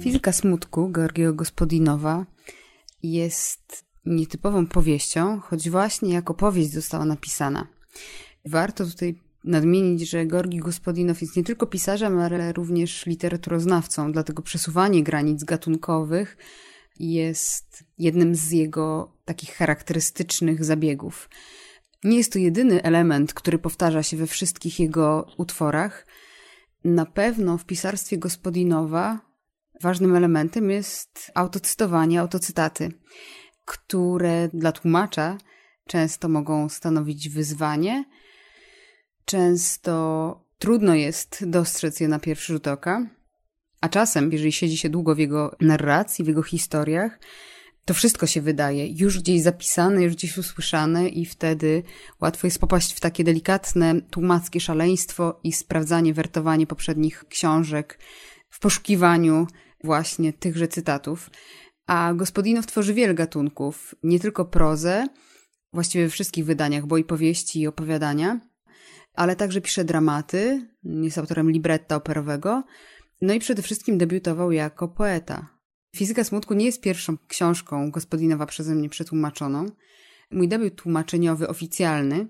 Fizyka smutku Georgiego Gospodinowa jest nietypową powieścią, choć właśnie jako powieść została napisana. Warto tutaj nadmienić, że Georgi Gospodinow jest nie tylko pisarzem, ale również literaturoznawcą, dlatego przesuwanie granic gatunkowych jest jednym z jego takich charakterystycznych zabiegów. Nie jest to jedyny element, który powtarza się we wszystkich jego utworach. Na pewno w pisarstwie Gospodinowa ważnym elementem jest autocytowanie, autocytaty, które dla tłumacza często mogą stanowić wyzwanie. Często trudno jest dostrzec je na pierwszy rzut oka, a czasem, jeżeli siedzi się długo w jego narracji, w jego historiach, to wszystko się wydaje już gdzieś zapisane, już gdzieś usłyszane, i wtedy łatwo jest popaść w takie delikatne tłumackie szaleństwo i sprawdzanie, wertowanie poprzednich książek w poszukiwaniu właśnie tychże cytatów. A Gospodinow tworzy wiele gatunków, nie tylko prozę, właściwie we wszystkich wydaniach, bo i powieści, i opowiadania, ale także pisze dramaty, jest autorem libretta operowego, no i przede wszystkim debiutował jako poeta. Fizyka smutku nie jest pierwszą książką Gospodinowa przeze mnie przetłumaczoną. Mój debiut tłumaczeniowy oficjalny,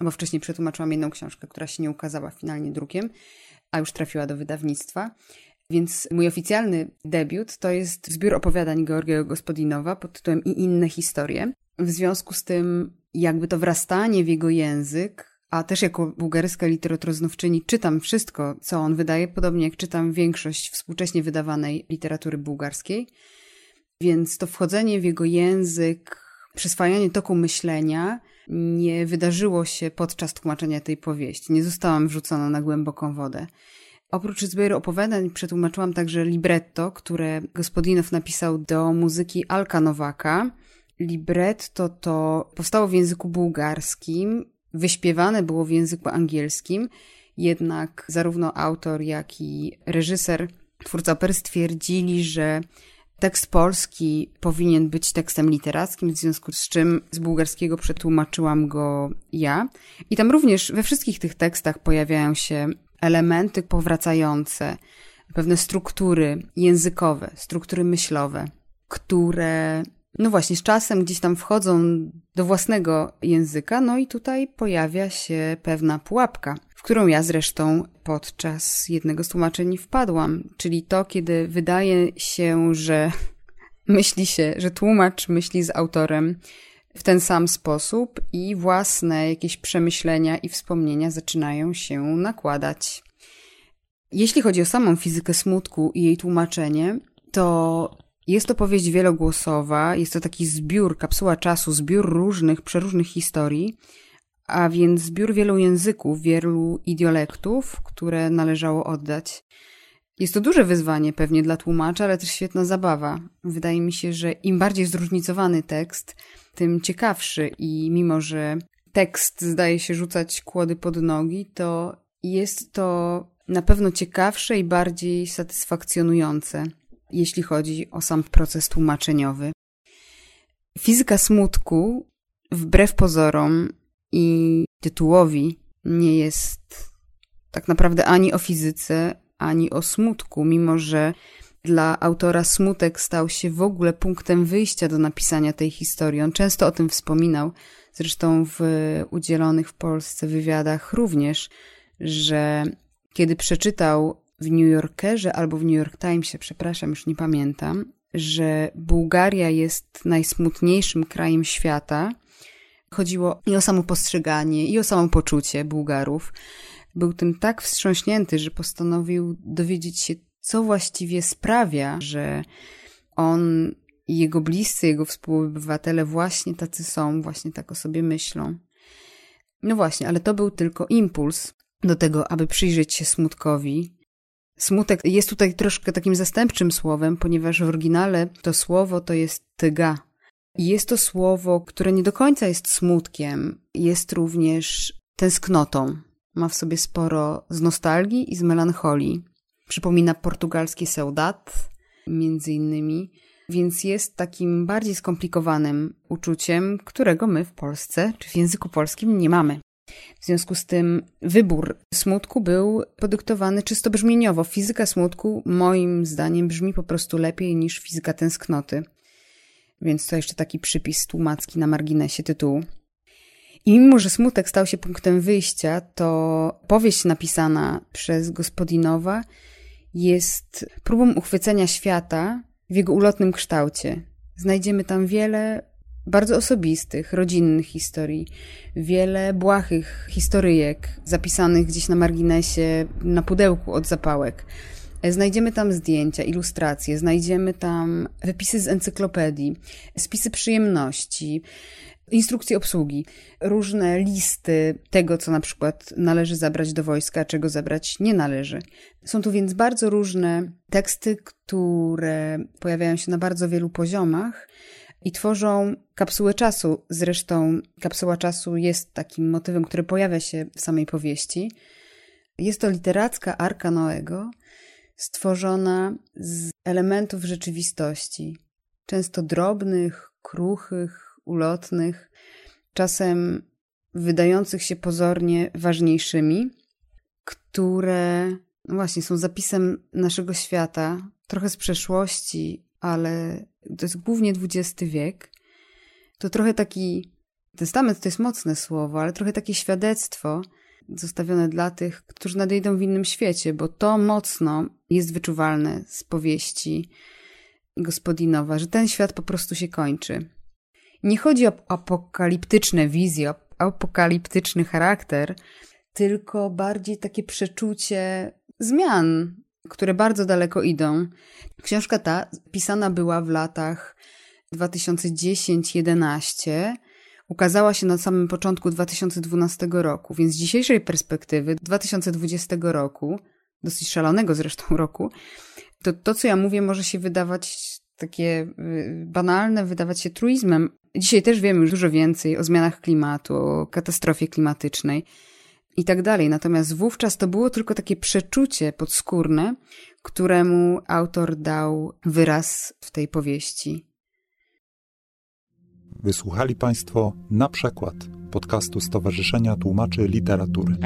bo wcześniej przetłumaczyłam jedną książkę, która się nie ukazała finalnie drukiem, a już trafiła do wydawnictwa. Więc mój oficjalny debiut to jest zbiór opowiadań Georgiego Gospodinowa pod tytułem I inne historie. W związku z tym, jakby to wrastanie w jego język, a też jako bułgarska literaturoznawczyni czytam wszystko, co on wydaje, podobnie jak czytam większość współcześnie wydawanej literatury bułgarskiej. Więc to wchodzenie w jego język, przyswajanie toku myślenia nie wydarzyło się podczas tłumaczenia tej powieści. Nie zostałam wrzucona na głęboką wodę. Oprócz zbioru opowiadań przetłumaczyłam także libretto, które Gospodinow napisał do muzyki Alka Nowaka. Libretto to powstało w języku bułgarskim, wyśpiewane było w języku angielskim, jednak zarówno autor, jak i reżyser, twórca opery stwierdzili, że tekst polski powinien być tekstem literackim, w związku z czym z bułgarskiego przetłumaczyłam go ja. I tam również we wszystkich tych tekstach pojawiają się elementy powracające, pewne struktury językowe, struktury myślowe, które no właśnie z czasem gdzieś tam wchodzą do własnego języka, no i tutaj pojawia się pewna pułapka, w którą ja zresztą podczas jednego z tłumaczeń wpadłam, czyli to, kiedy wydaje się, że myśli się, że tłumacz myśli z autorem w ten sam sposób i własne jakieś przemyślenia i wspomnienia zaczynają się nakładać. Jeśli chodzi o samą fizykę smutku i jej tłumaczenie, to jest to powieść wielogłosowa, jest to taki zbiór, kapsuła czasu, zbiór różnych, przeróżnych historii, a więc zbiór wielu języków, wielu idiolektów, które należało oddać. Jest to duże wyzwanie pewnie dla tłumacza, ale też świetna zabawa. Wydaje mi się, że im bardziej zróżnicowany tekst, tym ciekawszy i mimo, że tekst zdaje się rzucać kłody pod nogi, to jest to na pewno ciekawsze i bardziej satysfakcjonujące, jeśli chodzi o sam proces tłumaczeniowy. Fizyka smutku, wbrew pozorom i tytułowi, nie jest tak naprawdę ani o fizyce, ani o smutku, mimo że dla autora smutek stał się w ogóle punktem wyjścia do napisania tej historii. On często o tym wspominał, zresztą w udzielonych w Polsce wywiadach również, że kiedy przeczytał w New Yorkerze albo w New York Timesie, przepraszam, już nie pamiętam, że Bułgaria jest najsmutniejszym krajem świata. Chodziło i o samopostrzeganie, i o samopoczucie Bułgarów. Był tym tak wstrząśnięty, że postanowił dowiedzieć się, co właściwie sprawia, że on i jego bliscy, jego współobywatele właśnie tacy są, właśnie tak o sobie myślą. No właśnie, ale to był tylko impuls do tego, aby przyjrzeć się smutkowi. Smutek jest tutaj troszkę takim zastępczym słowem, ponieważ w oryginale to słowo to jest tyga. Jest to słowo, które nie do końca jest smutkiem, jest również tęsknotą. Ma w sobie sporo z nostalgii i z melancholii. Przypomina portugalski seudat, między innymi, więc jest takim bardziej skomplikowanym uczuciem, którego my w Polsce czy w języku polskim nie mamy. W związku z tym wybór smutku był podyktowany czysto brzmieniowo. Fizyka smutku, moim zdaniem, brzmi po prostu lepiej niż fizyka tęsknoty. Więc to jeszcze taki przypis tłumacki na marginesie tytułu. I mimo, że smutek stał się punktem wyjścia, to powieść napisana przez Gospodinowa jest próbą uchwycenia świata w jego ulotnym kształcie. Znajdziemy tam wiele bardzo osobistych, rodzinnych historii, wiele błahych historyjek zapisanych gdzieś na marginesie, na pudełku od zapałek. Znajdziemy tam zdjęcia, ilustracje, znajdziemy tam wypisy z encyklopedii, spisy przyjemności, instrukcje obsługi, różne listy tego, co na przykład należy zabrać do wojska, czego zabrać nie należy. Są tu więc bardzo różne teksty, które pojawiają się na bardzo wielu poziomach i tworzą kapsułę czasu. Zresztą kapsuła czasu jest takim motywem, który pojawia się w samej powieści. Jest to literacka arka Noego, stworzona z elementów rzeczywistości, często drobnych, kruchych, ulotnych, czasem wydających się pozornie ważniejszymi, które no właśnie są zapisem naszego świata, trochę z przeszłości, ale to jest głównie XX wiek. To trochę taki testament to jest mocne słowo, ale trochę takie świadectwo zostawione dla tych, którzy nadejdą w innym świecie, bo to mocno jest wyczuwalne z powieści gospodinowa, że ten świat po prostu się kończy. Nie chodzi o apokaliptyczne wizje, o apokaliptyczny charakter, tylko bardziej takie przeczucie zmian, które bardzo daleko idą. Książka ta pisana była w latach 2010-11, ukazała się na samym początku 2012 roku, więc z dzisiejszej perspektywy 2020 roku, dosyć szalonego zresztą roku, to to, co ja mówię, może się wydawać takie y, banalne, wydawać się truizmem. Dzisiaj też wiemy już dużo więcej o zmianach klimatu, o katastrofie klimatycznej i tak dalej. Natomiast wówczas to było tylko takie przeczucie podskórne, któremu autor dał wyraz w tej powieści. Wysłuchali Państwo na przykład podcastu Stowarzyszenia Tłumaczy Literatury.